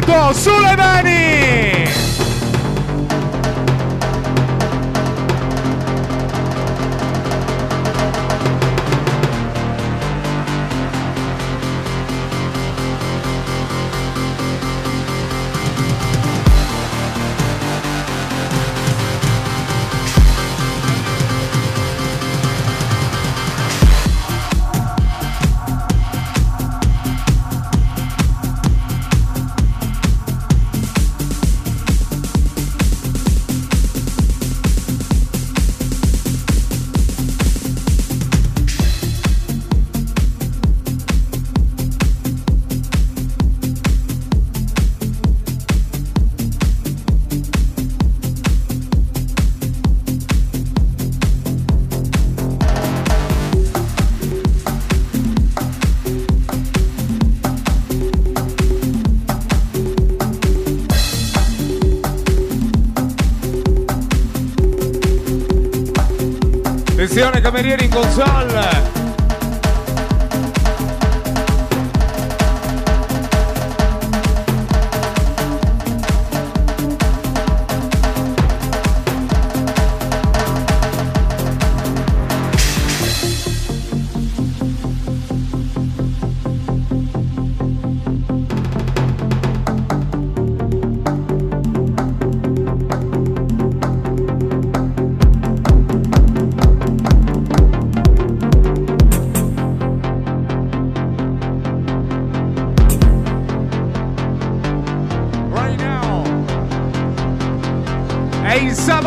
Davide Roberto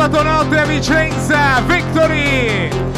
sabato notte a Vicenza, Victory!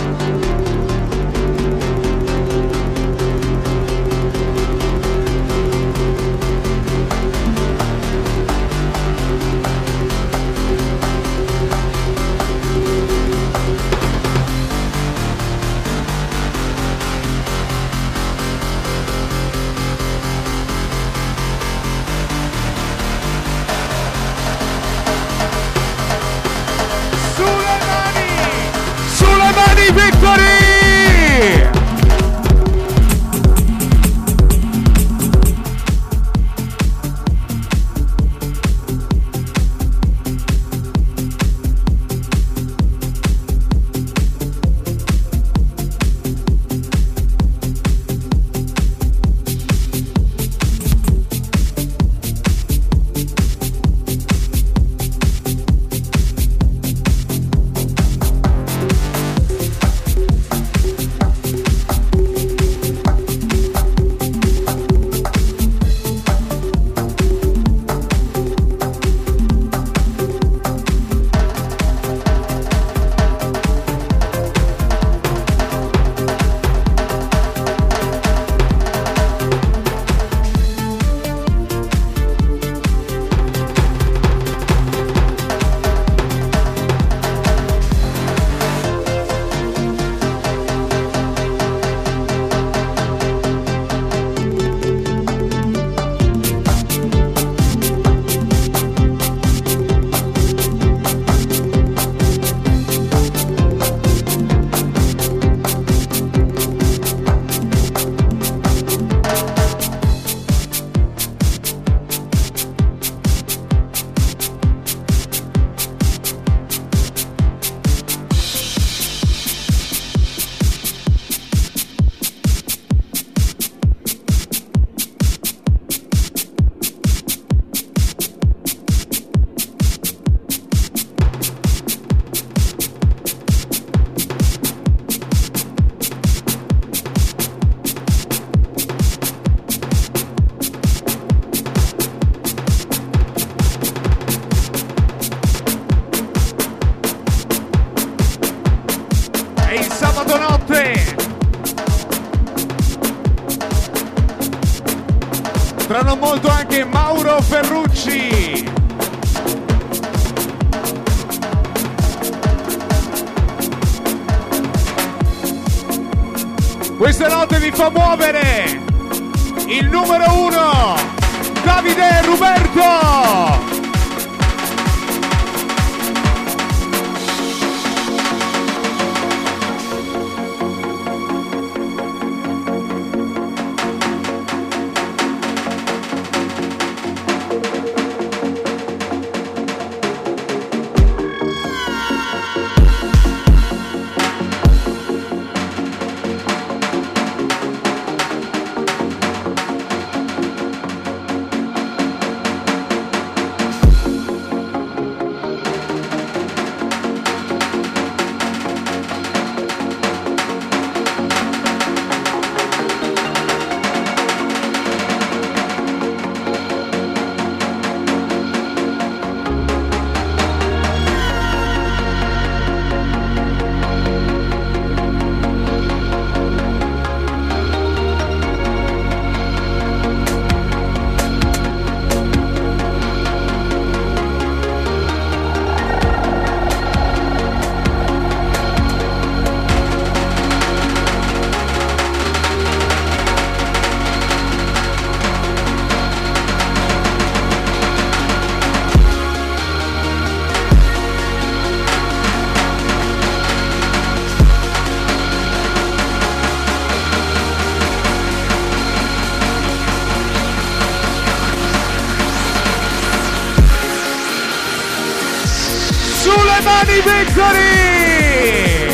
Mani Victory!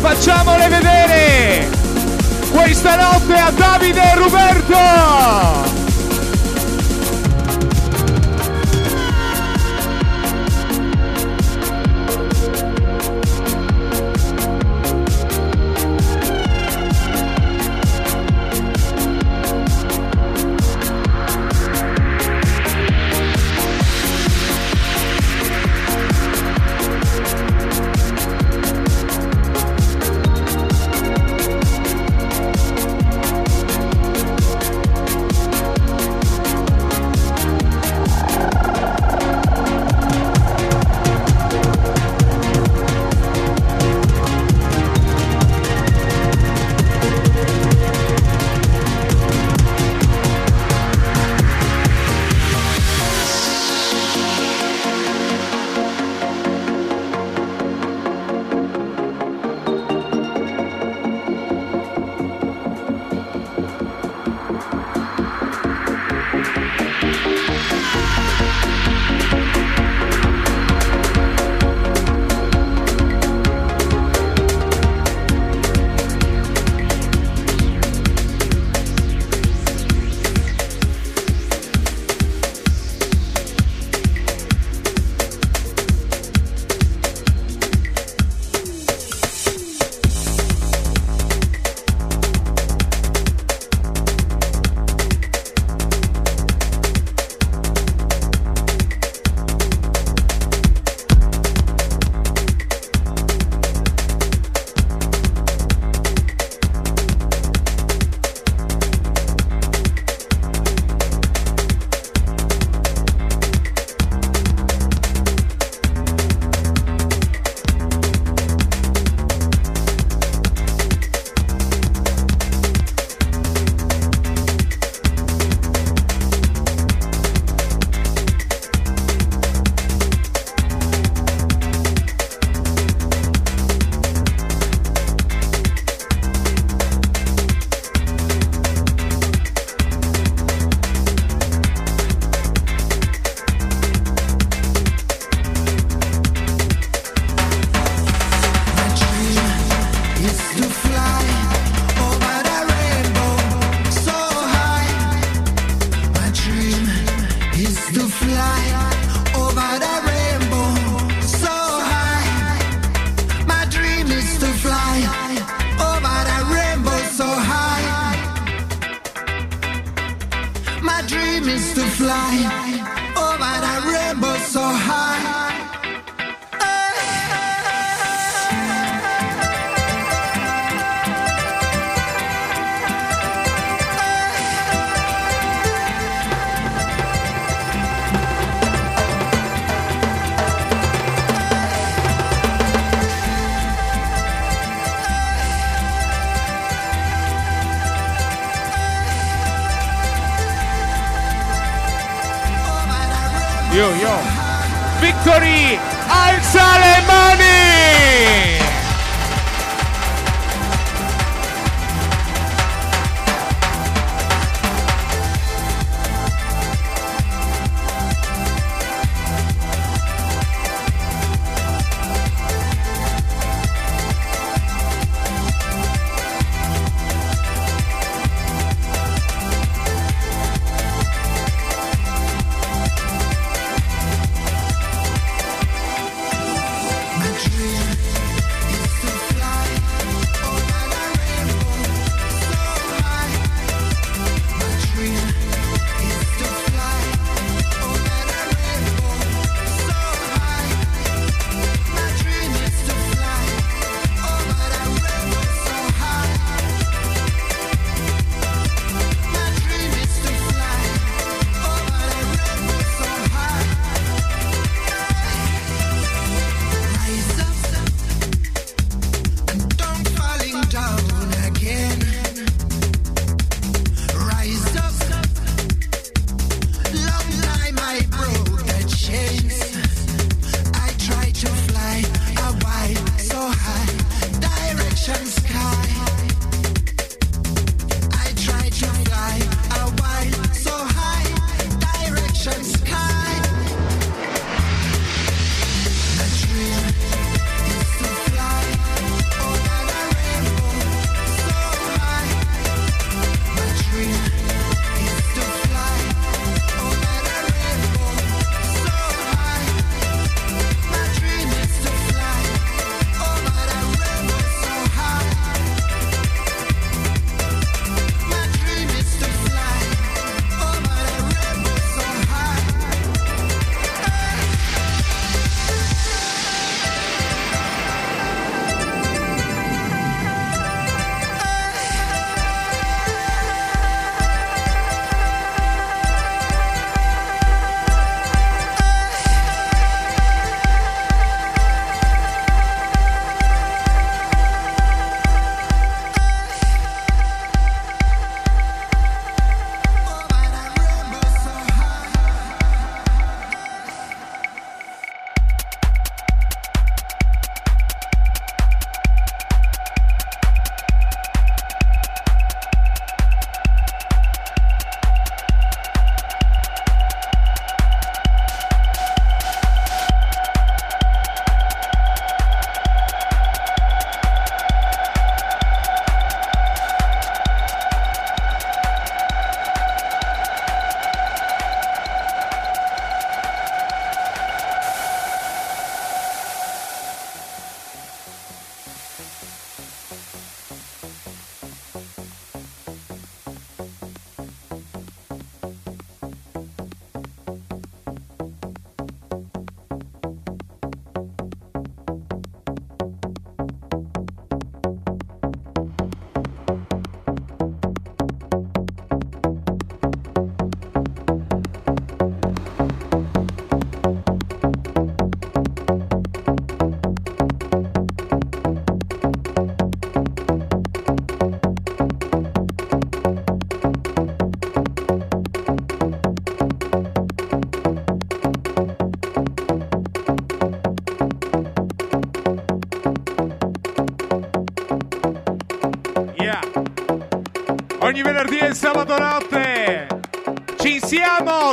Facciamole vedere questa notte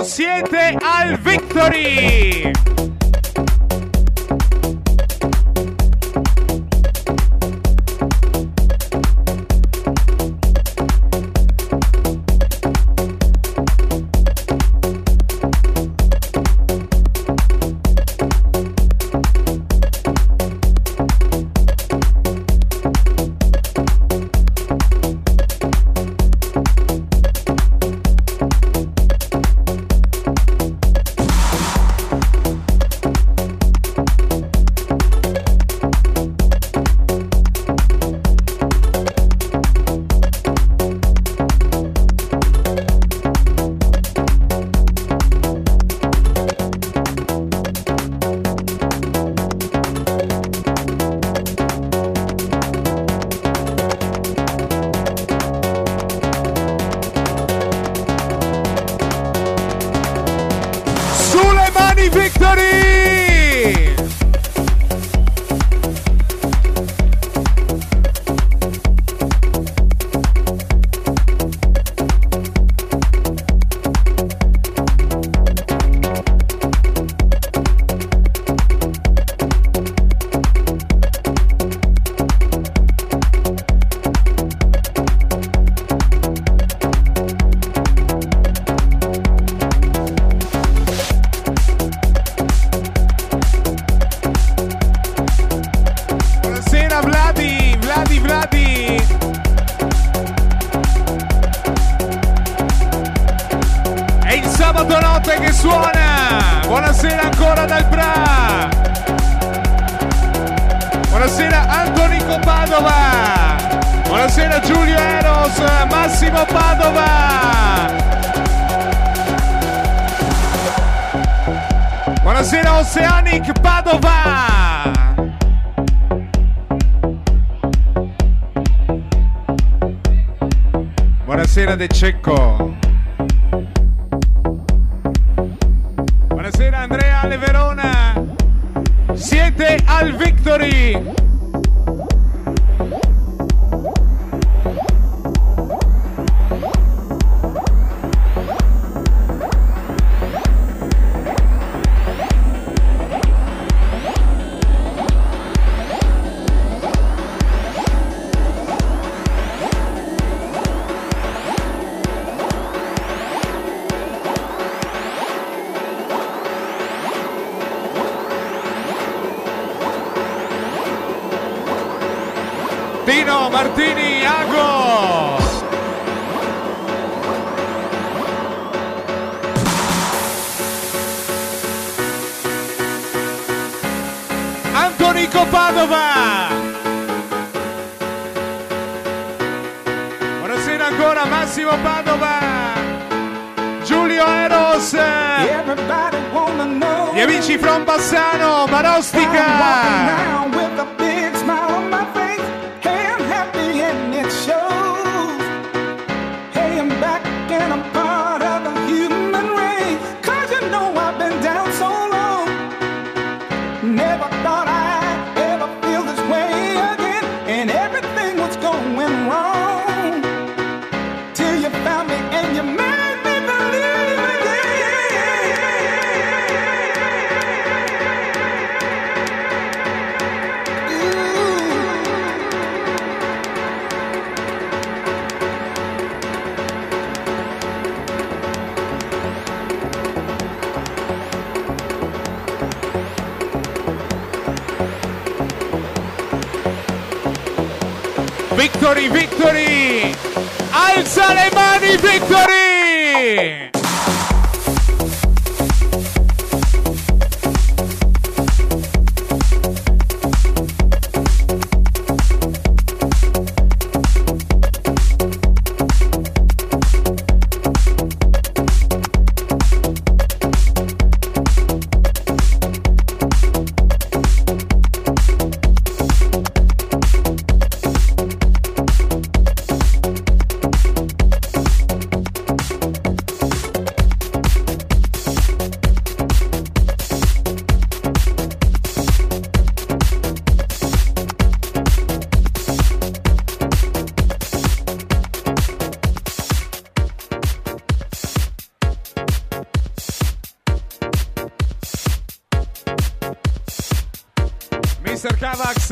7 al Victory.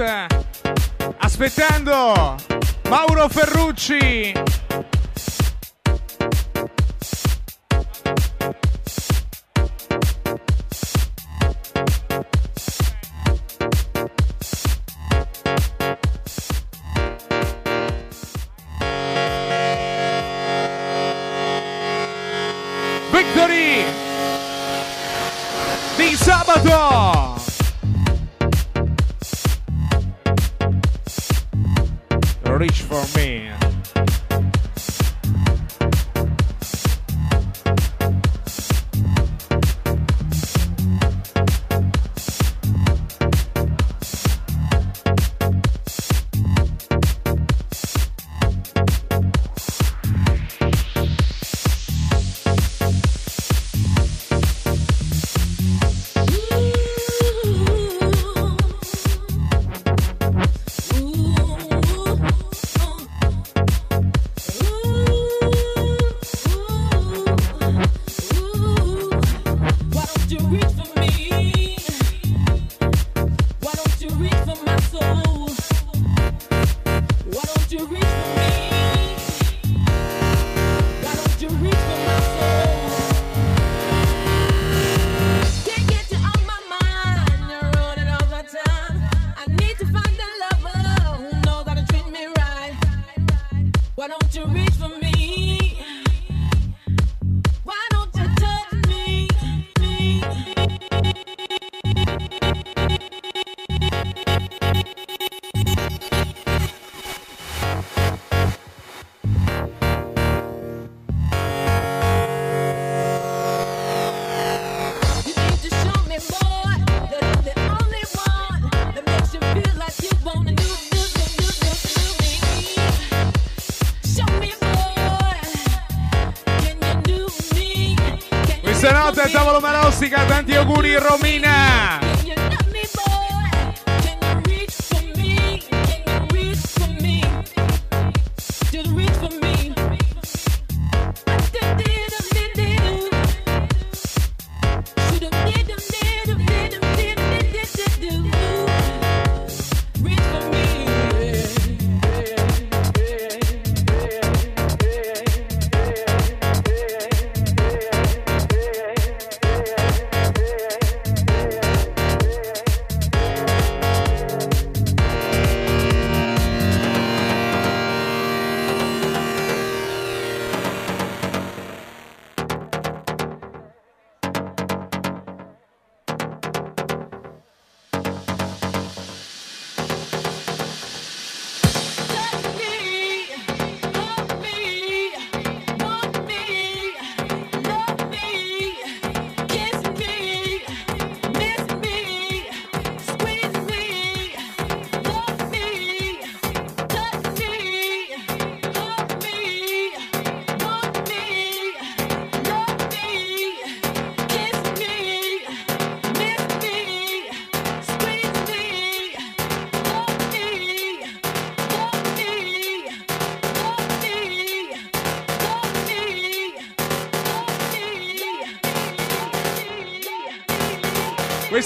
Sir.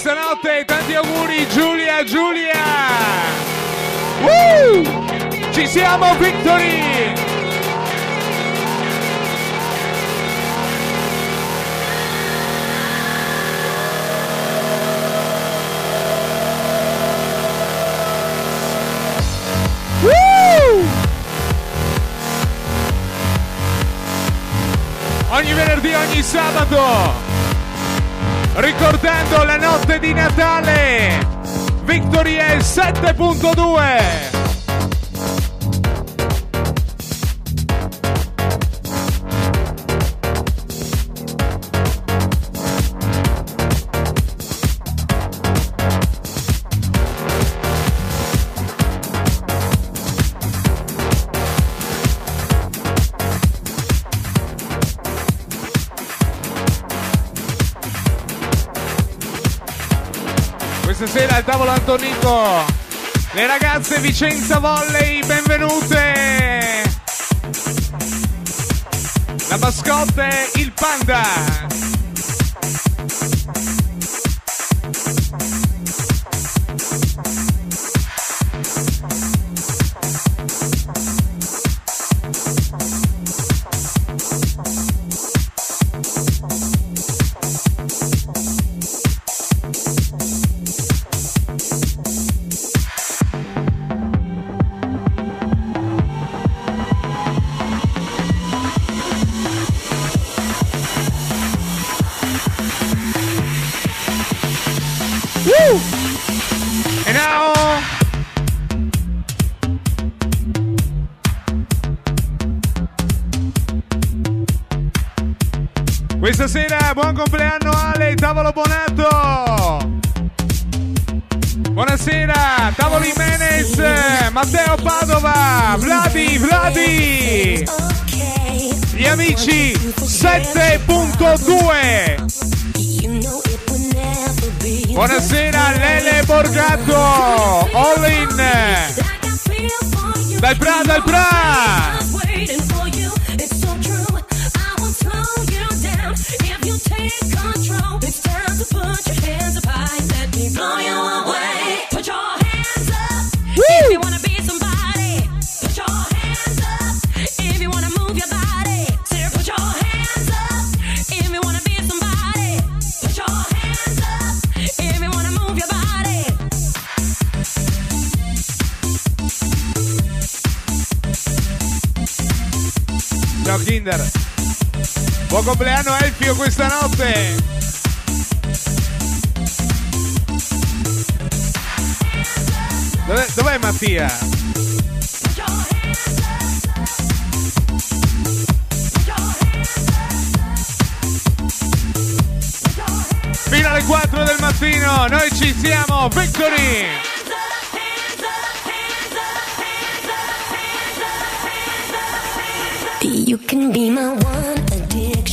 Questa notte tanti auguri Giulia Giulia! Woo! Ci siamo Victory! Ogni venerdì, ogni sabato ricordando la notte di Natale. Victory è 7.2. Antonito. Le ragazze Vicenza Volley, benvenute. La mascotte, il panda. Buon compleanno Ale, tavolo Bonato. Buonasera, tavolo Jimenez, Matteo Padova, Vladi, Vladi. Gli amici 7.2. Buonasera Lele Borgato, All in. Dal Pra, dal Pra. Compleanno Elfio questa notte. Dov'è, dov'è Mattia? Fino alle 4 del mattino, noi ci siamo, Victory! You can be my one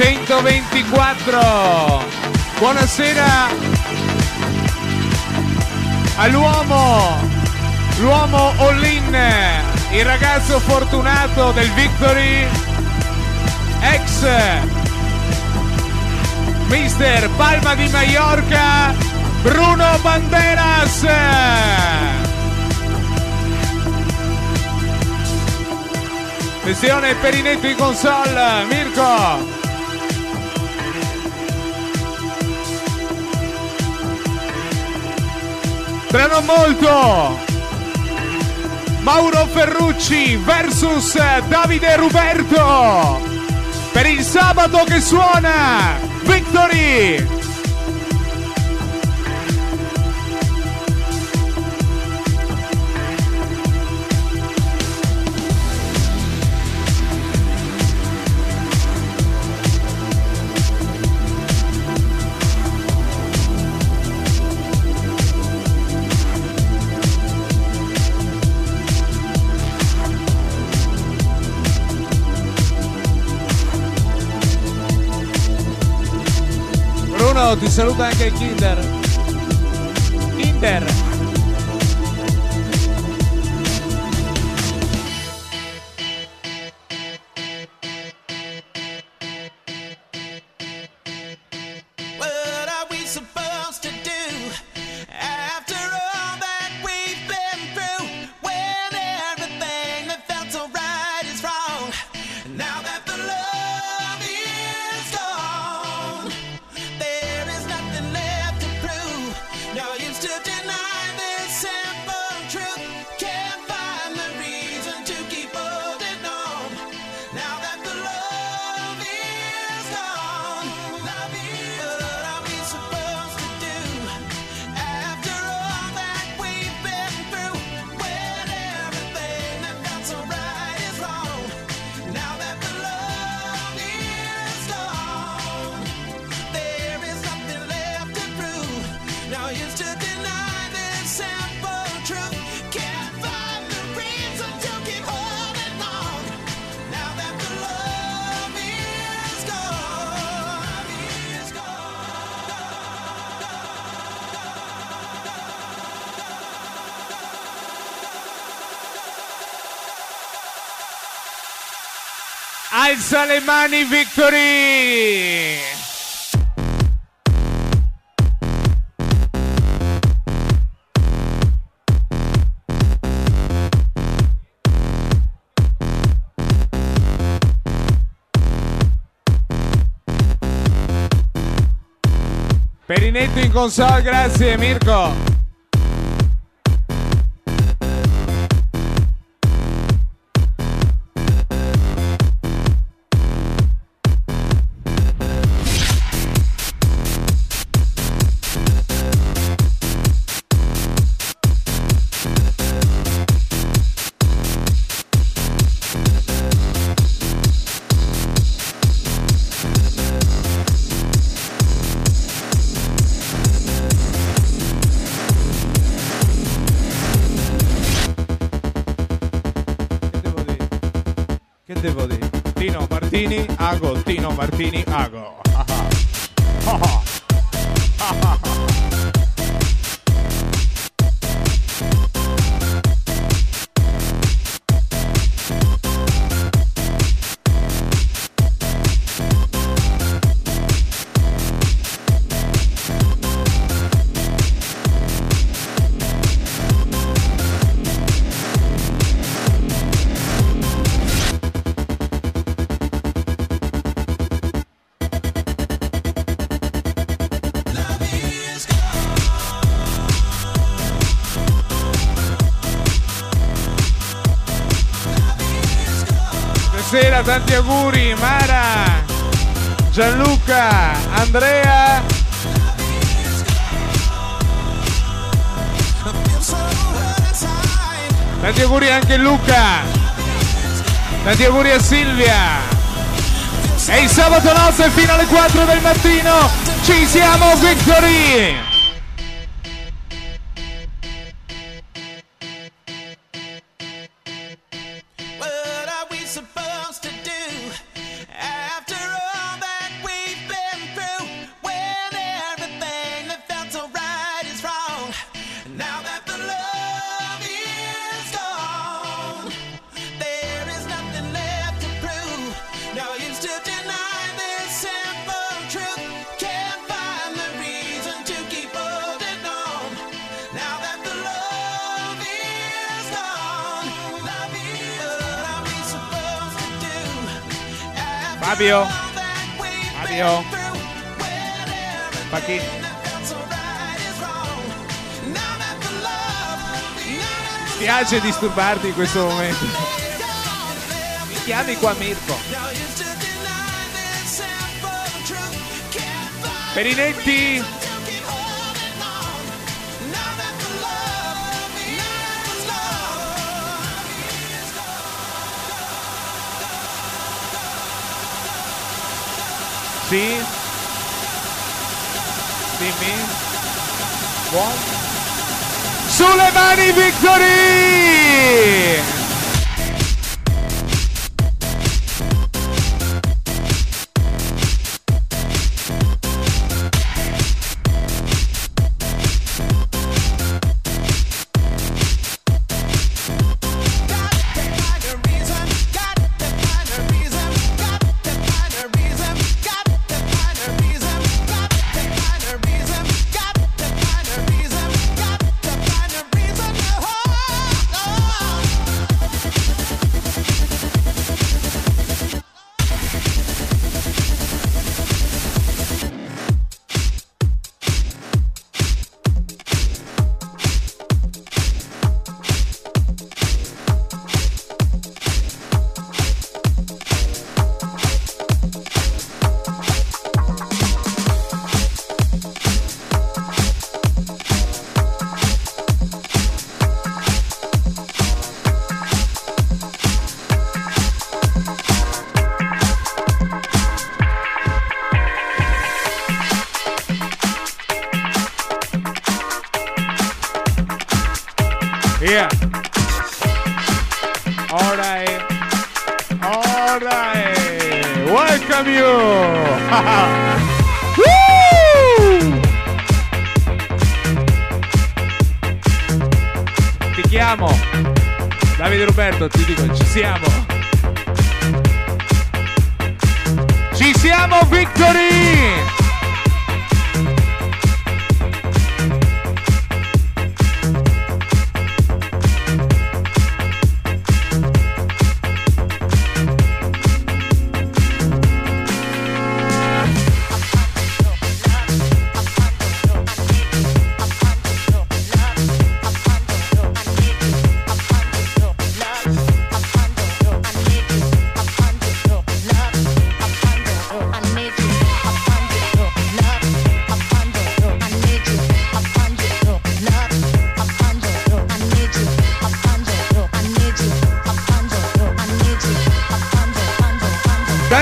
124. Buonasera all'uomo, l'uomo All-in, il ragazzo fortunato del Victory, ex Mister Palma di Mallorca, Bruno Banderas. Sessione Perinetto in console, Mirko. Tra non molto. Mauro Ferrucci versus Davide Ruberto per il sabato che suona Victory saluta anche Kinder. Kinder. Alza le mani Victory! Perinetto in console, grazie Mirko. Martini Ago. Tanti auguri, Mara, Gianluca, Andrea. Tanti auguri anche Luca. Tanti auguri a Silvia. E il sabato notte fino alle 4 del mattino ci siamo Victory! Fabio. Fabio. Pacchi. Mi piace disturbarti in questo momento. Mi chiami qua Mirko. Perinetti. Sì. Dimmi. Buon. Sulle mani Victory!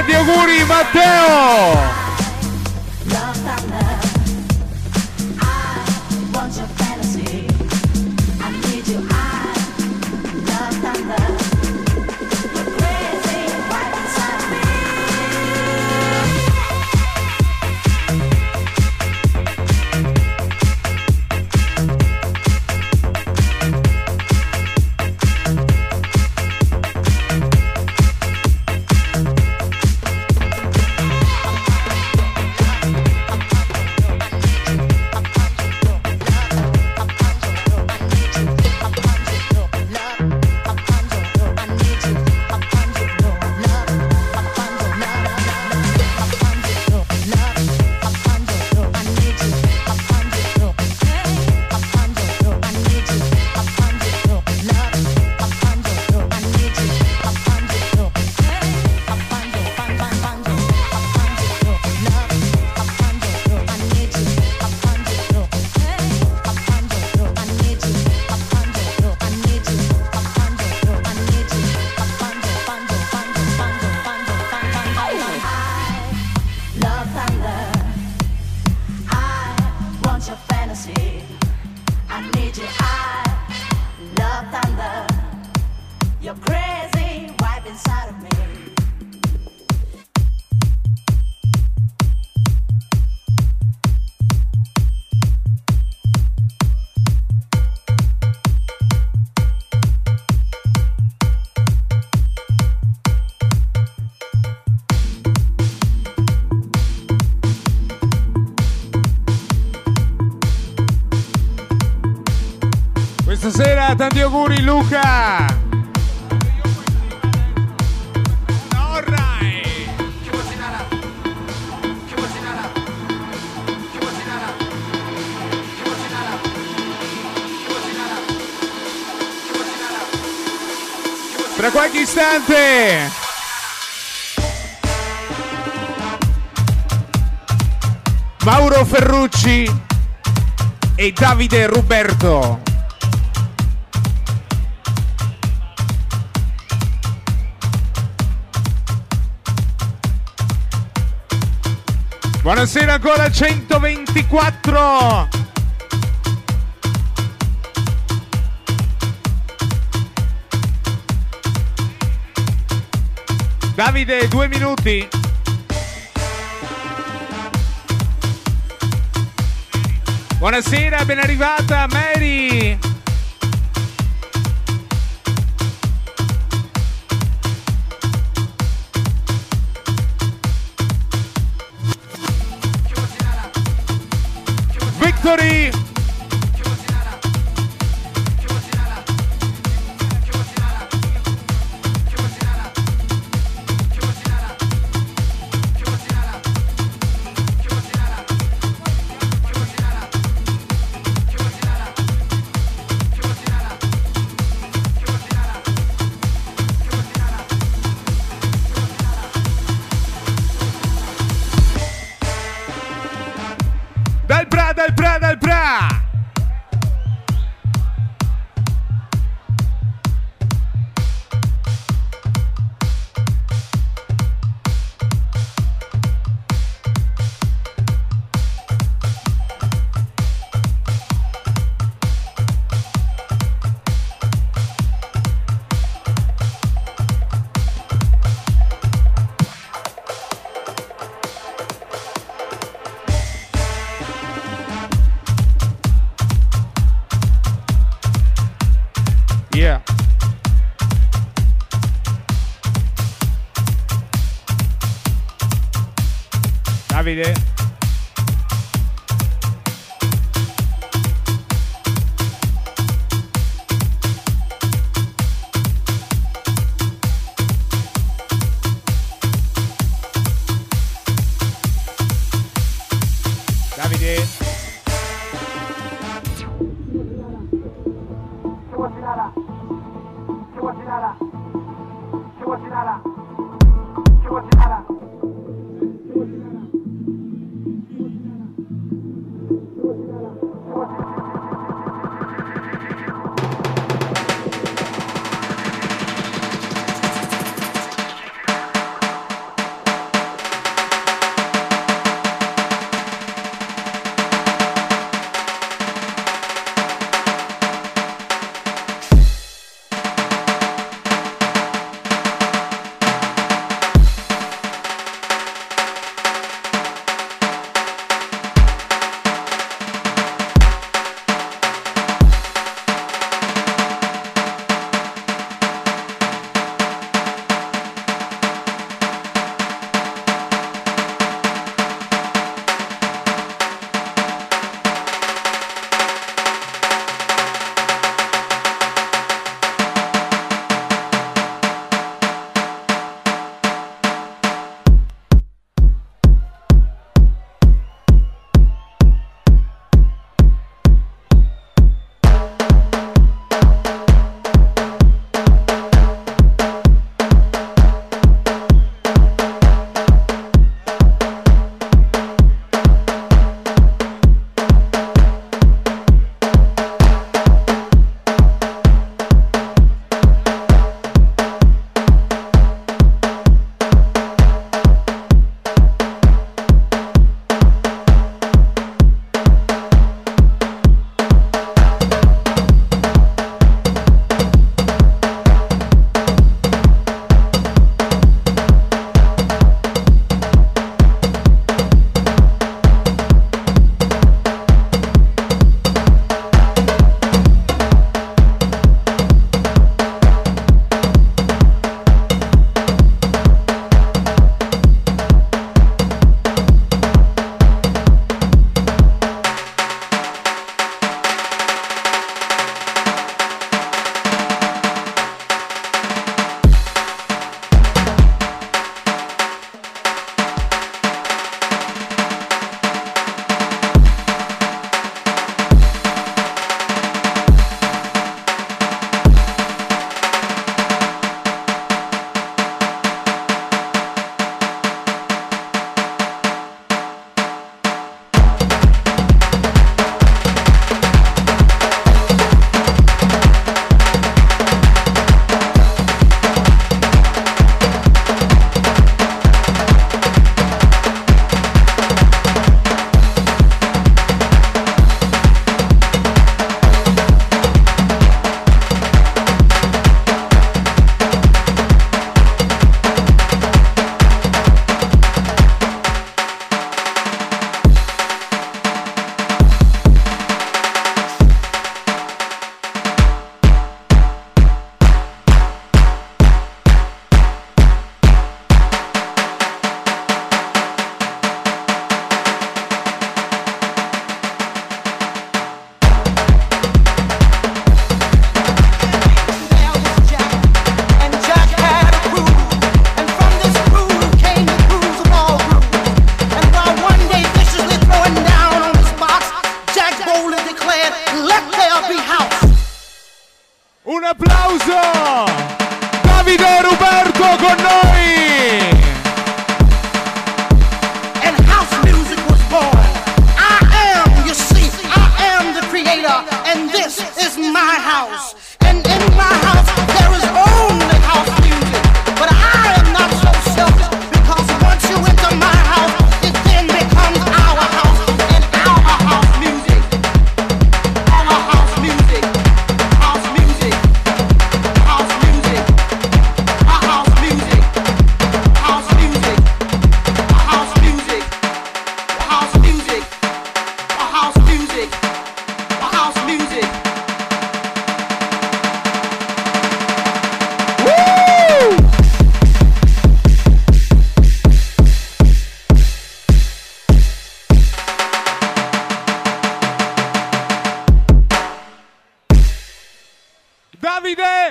tanti auguri Matteo! Luca, tanti auguri Luca. Tra qualche istante Mauro Ferrucci e Davide Ruberto. Buonasera ancora 124. Davide, due minuti. Buonasera, ben arrivata Mary. Victory! Davide.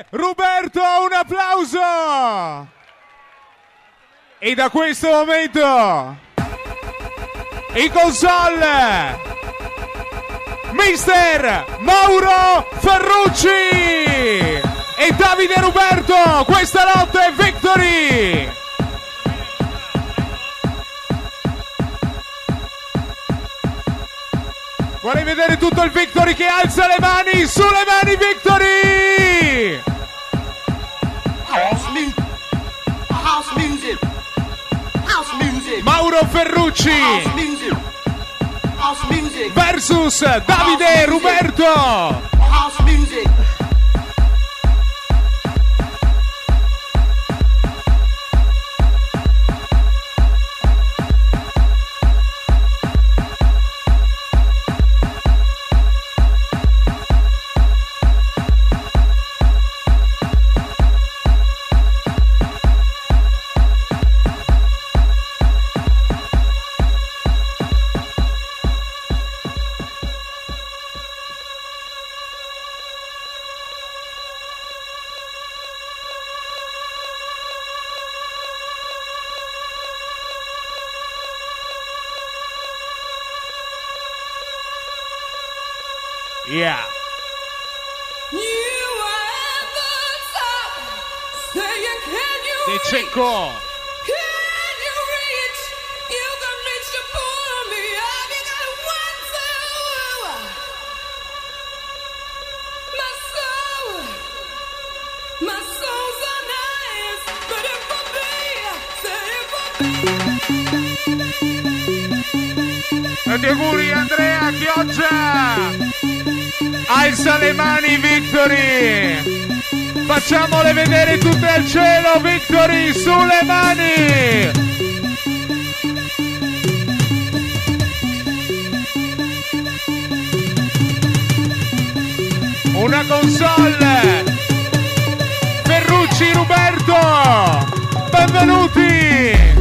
Roberto, un applauso! E da questo momento in console Mister Mauro Ferrucci e Davide Roberto questa lotta è Victory Vorrei vedere tutto il Victory che alza le mani sulle mani Victory Mauro Ferrucci. House music. House music. versus Davide Roberto me. Tanti auguri Andrea Chioggia Alza le mani Victory Facciamole vedere tutte al cielo Victory sulle mani! Una console! Ferrucci Roberto Benvenuti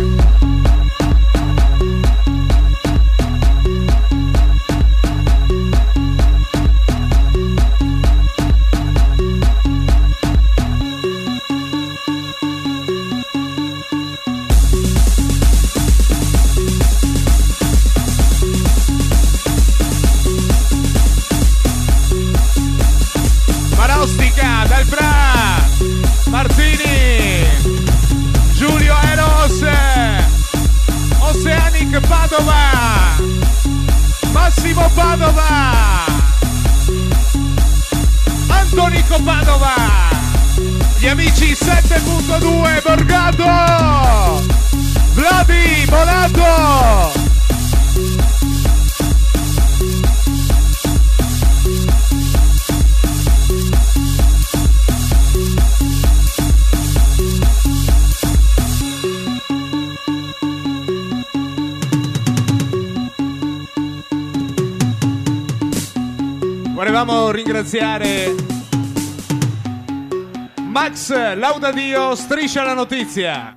Max Laudadio Striscia la notizia.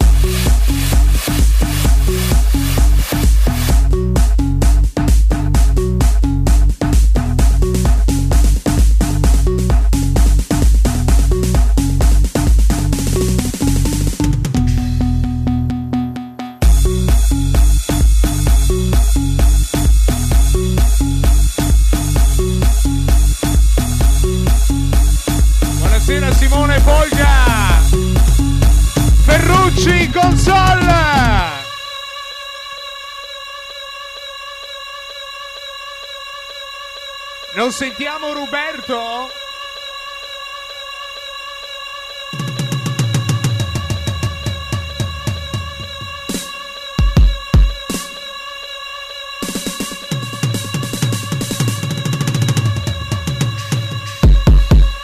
Non sentiamo Roberto?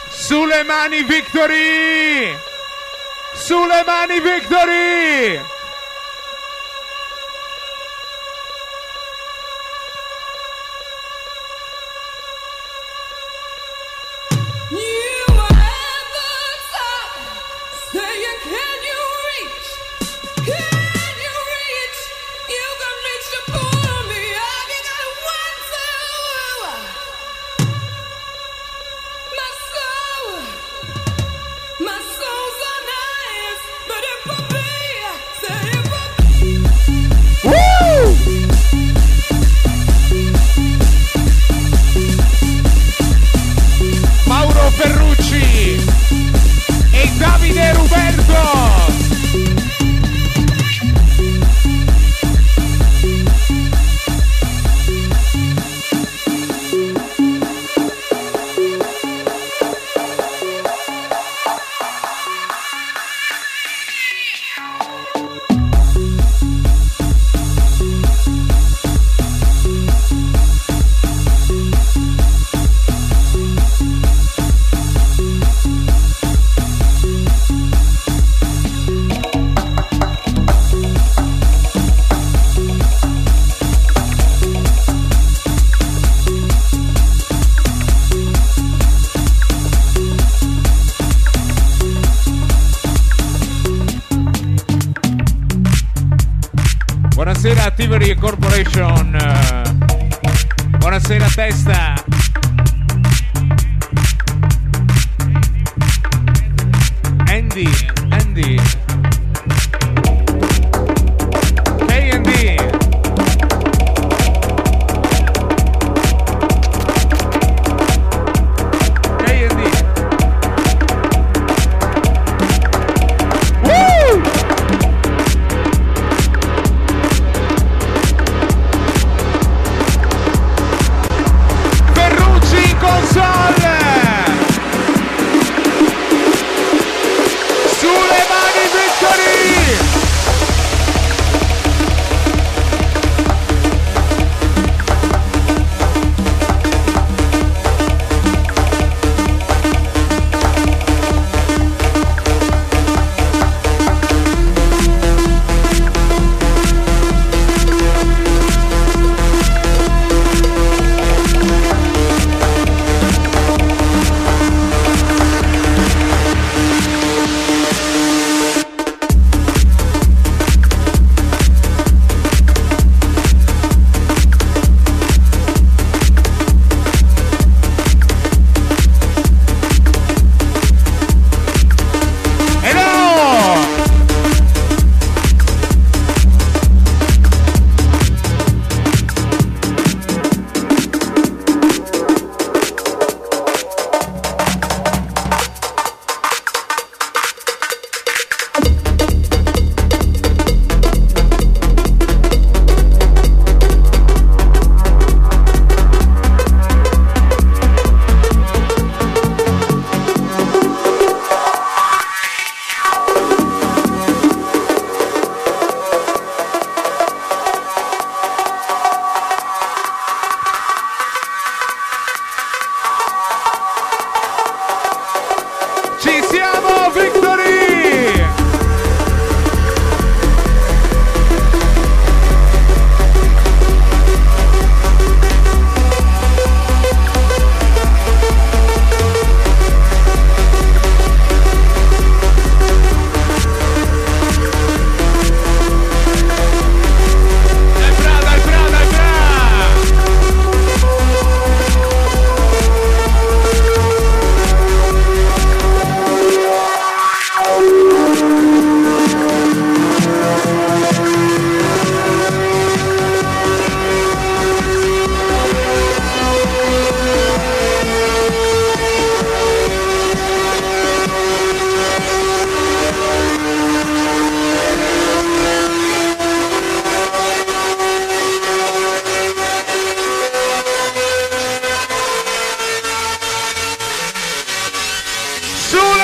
Sulle mani Victory! Sulle mani Victory!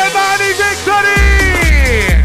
Sulle mani Victory!